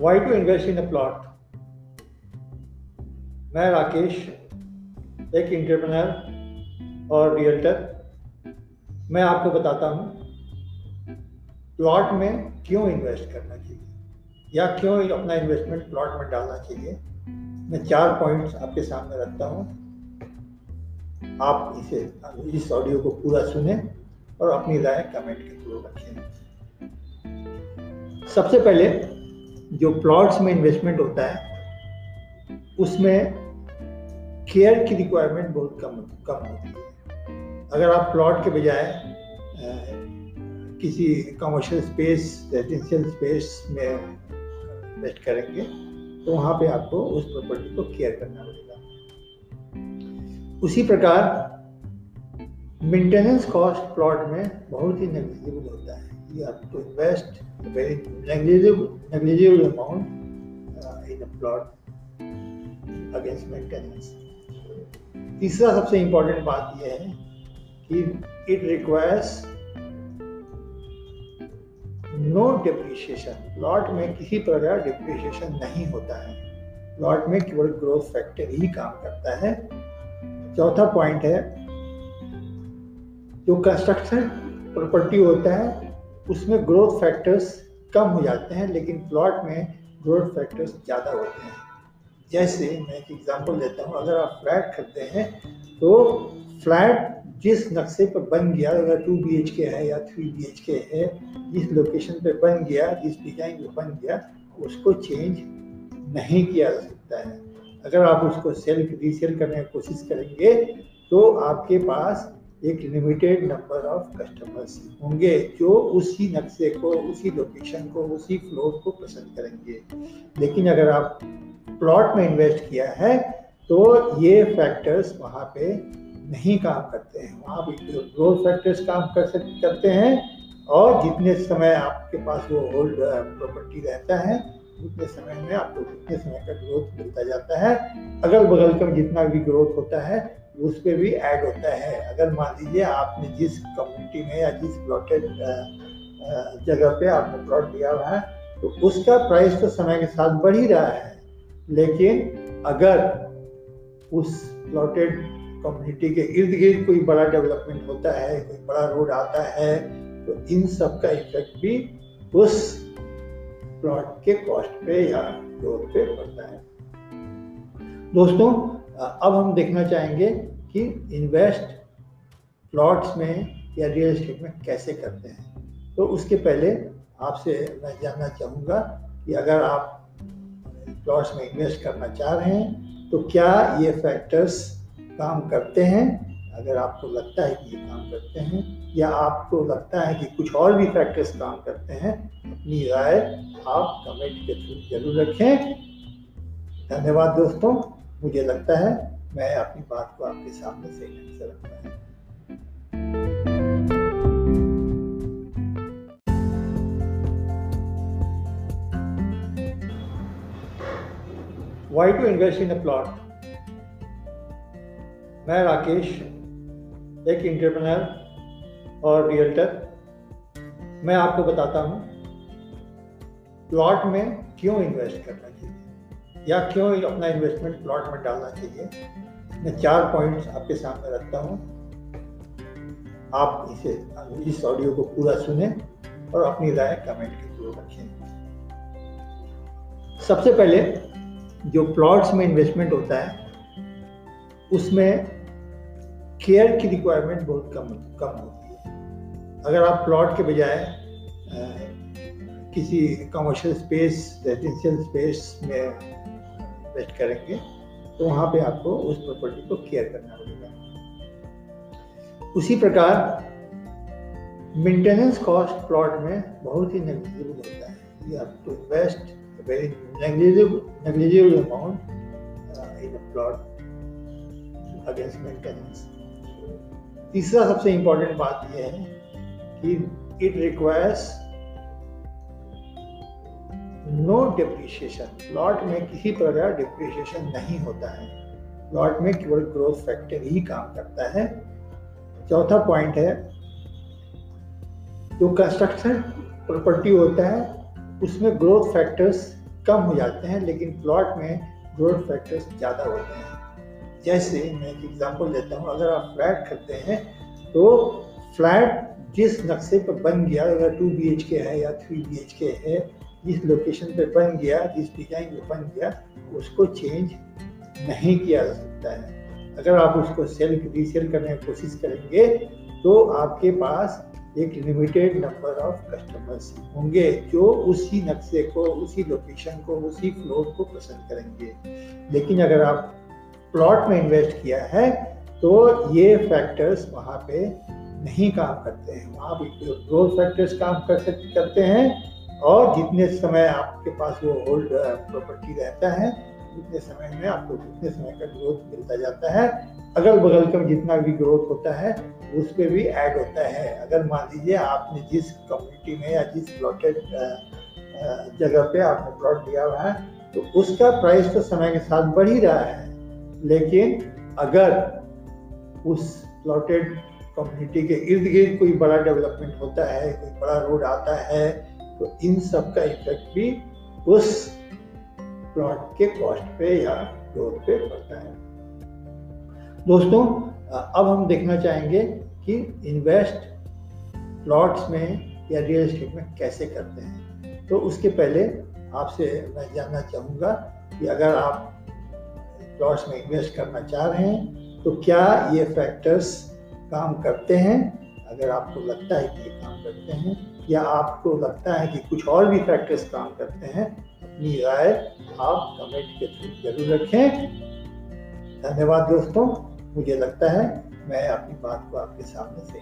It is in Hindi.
Why to invest in a plot मैं राकेश, एक इंटरप्रनर और रियल्टर मैं आपको बताता हूँ प्लॉट में क्यों इन्वेस्ट करना चाहिए? या क्यों अपना इन्वेस्टमेंट प्लॉट में डालना चाहिए? मैं चार पॉइंट्स आपके सामने रखता हूँ। आप इसे, इस ऑडियो को पूरा सुने और अपनी राय कमेंट के थ्रू रखें। सबसे पहले जो प्लॉट्स में इन्वेस्टमेंट होता है, उसमें केयर की रिक्वायरमेंट बहुत कम कम होती है। अगर आप प्लॉट के बजाय किसी कमर्शियल स्पेस रेजिडेंशियल स्पेस में इन्वेस्ट करेंगे तो वहाँ पे आपको उस प्रॉपर्टी को केयर करना पड़ेगा। उसी प्रकार मेंटेनेंस कॉस्ट प्लॉट में बहुत ही नेग्लिजिबल होता है। You have to invest a very negligible, negligible amount uh, in a plot against maintenance. तीसरा सबसे इंपॉर्टेंट बात यह है कि it requires no depreciation plot में किसी प्रकार डिप्रिशिएशन नहीं होता है. प्लॉट में केवल ग्रोथ फैक्टर ही काम करता है. चौथा पॉइंट है जो कंस्ट्रक्शन प्रॉपर्टी होता है उसमें ग्रोथ फैक्टर्स कम हो जाते हैं, लेकिन प्लॉट में ग्रोथ फैक्टर्स ज़्यादा होते हैं। जैसे मैं एक एग्जांपल देता हूँ, अगर आप फ्लैट करते हैं तो फ्लैट जिस नक्शे पर बन गया, अगर टू बी एच के है या थ्री बी एच के है, जिस लोकेशन पे बन गया, जिस डिज़ाइन पे बन गया, उसको चेंज नहीं किया जा सकता है। अगर आप उसको सेल रीसेल करने की कोशिश करेंगे तो आपके पास एक लिमिटेड नंबर ऑफ़ कस्टमर्स होंगे, जो उसी नक्शे को, उसी लोकेशन को, उसी फ्लोर को पसंद करेंगे। लेकिन अगर आप प्लॉट में इन्वेस्ट किया है तो ये फैक्टर्स वहाँ पे नहीं काम करते हैं। वहाँ पे फैक्टर्स काम कर सक, करते हैं, और जितने समय आपके पास वो होल्ड प्रॉपर्टी रहता है, उतने समय में आपको उतने समय का ग्रोथ मिलता जाता है। अगल बगल का जितना भी ग्रोथ होता है उस पर भी ऐड होता है। अगर मान लीजिए आपने जिस कम्युनिटी में या जिस प्लॉटेड जगह पे आपने प्लॉट दिया हुआ है तो उसका प्राइस तो समय के साथ बढ़ ही रहा है। लेकिन अगर उस प्लॉटेड कम्युनिटी के इर्द गिर्द कोई बड़ा डेवलपमेंट होता है, कोई बड़ा रोड आता है तो इन सब का इफ़ेक्ट भी उस प्लॉट के कॉस्ट पे या ग्रोथ पे पड़ता है। दोस्तों अब हम देखना चाहेंगे कि इन्वेस्ट प्लॉट्स में या रियल एस्टेट में कैसे करते हैं। तो उसके पहले आपसे मैं जानना चाहूँगा कि अगर आप प्लॉट्स में इन्वेस्ट करना चाह रहे हैं तो क्या ये फैक्टर्स काम करते हैं? अगर आपको लगता है कि ये काम करते हैं, या आपको लगता है कि कुछ और भी फैक्टर्स काम करते हैं, अपनी राय आप कमेंट के थ्रू ज़रूर रखें। धन्यवाद दोस्तों। मुझे लगता है मैं अपनी बात को आपके सामने सही ढंग से रख पाया why to invest in a plot मैं राकेश, एक इंटरप्रनर और रियल्टर मैं आपको बताता हूँ प्लॉट में क्यों इन्वेस्ट करना चाहिए? या क्यों अपना इन्वेस्टमेंट प्लॉट में डालना चाहिए? मैं चार पॉइंट्स आपके सामने रखता हूँ। आप इसे, इस ऑडियो को पूरा सुने और अपनी राय कमेंट के थ्रू रखें। सबसे पहले जो प्लॉट्स में इन्वेस्टमेंट होता है, उसमें केयर की रिक्वायरमेंट बहुत कम कम होती है। अगर आप प्लॉट के बजाय किसी कमर्शियल स्पेस रेजिडेंशियल स्पेस में इन्वेस्ट करेंगे तो वहाँ पे आपको उस प्रॉपर्टी को केयर करना पड़ेगा उसी प्रकार मेंटेनेंस कॉस्ट प्लॉट में बहुत ही नेग्लिजिबल होता है। You have to invest very negligible negligible amount in plot against maintenance तीसरा सबसे इंपॉर्टेंट बात यह है कि it requires no depreciation plot में किसी प्रकार डिप्रिशिएशन नहीं होता है। प्लॉट में केवल ग्रोथ फैक्टर ही काम करता है। चौथा पॉइंट है, जो कंस्ट्रक्शन प्रॉपर्टी होता है, उसमें ग्रोथ फैक्टर्स कम हो जाते हैं, लेकिन प्लॉट में ग्रोथ फैक्टर्स ज़्यादा होते हैं। जैसे मैं एक एग्जांपल देता हूँ, अगर आप फ्लैट करते हैं तो फ्लैट जिस नक्शे पर बन गया, अगर टू बी है या थ्री बी है जिस लोकेशन पे बन गया, जिस डिज़ाइन में बन गया, उसको चेंज नहीं किया जा सकता है। अगर आप उसको सेल रीसेल करने की कोशिश करेंगे तो आपके पास एक लिमिटेड नंबर ऑफ़ कस्टमर्स होंगे जो उसी नक्शे को, उसी लोकेशन को, उसी फ्लोर को पसंद करेंगे। लेकिन अगर आप प्लॉट में इन्वेस्ट किया है तो ये फैक्टर्स वहाँ पे नहीं काम करते हैं। वहाँ पे ग्रोथ फैक्टर्स काम कर सकते करते हैं और जितने समय आपके पास वो होल्ड प्रॉपर्टी रहता है, उतने समय में आपको उतने समय का ग्रोथ मिलता जाता है। अगल बगल का जितना भी ग्रोथ होता है, उस पर भी ऐड होता है। अगर मान लीजिए आपने जिस कम्युनिटी में या जिस प्लॉटेड जगह पे आपने प्लॉट दिया हुआ है तो उसका प्राइस तो समय के साथ बढ़ ही रहा है। लेकिन अगर उस प्लॉटेड कम्युनिटी के इर्द गिर्द कोई बड़ा डेवलपमेंट होता है, कोई बड़ा रोड आता है तो इन सब का इफ़ेक्ट भी उस प्लॉट के कॉस्ट पे या ग्रोथ पे पड़ता है। दोस्तों, अब हम देखना चाहेंगे कि इन्वेस्ट प्लॉट्स में या रियल एस्टेट में कैसे करते हैं। तो उसके पहले आपसे मैं जानना चाहूँगा कि अगर आप प्लॉट्स में इन्वेस्ट करना चाह रहे हैं तो क्या ये फैक्टर्स काम करते हैं? अगर आपको लगता है कि ये काम करते हैं या आपको लगता है कि कुछ और भी फैक्टर्स काम करते हैं? अपनी राय आप कमेंट के थ्रू ज़रूर रखें। धन्यवाद दोस्तों। मुझे लगता है मैं अपनी बात को आपके सामने से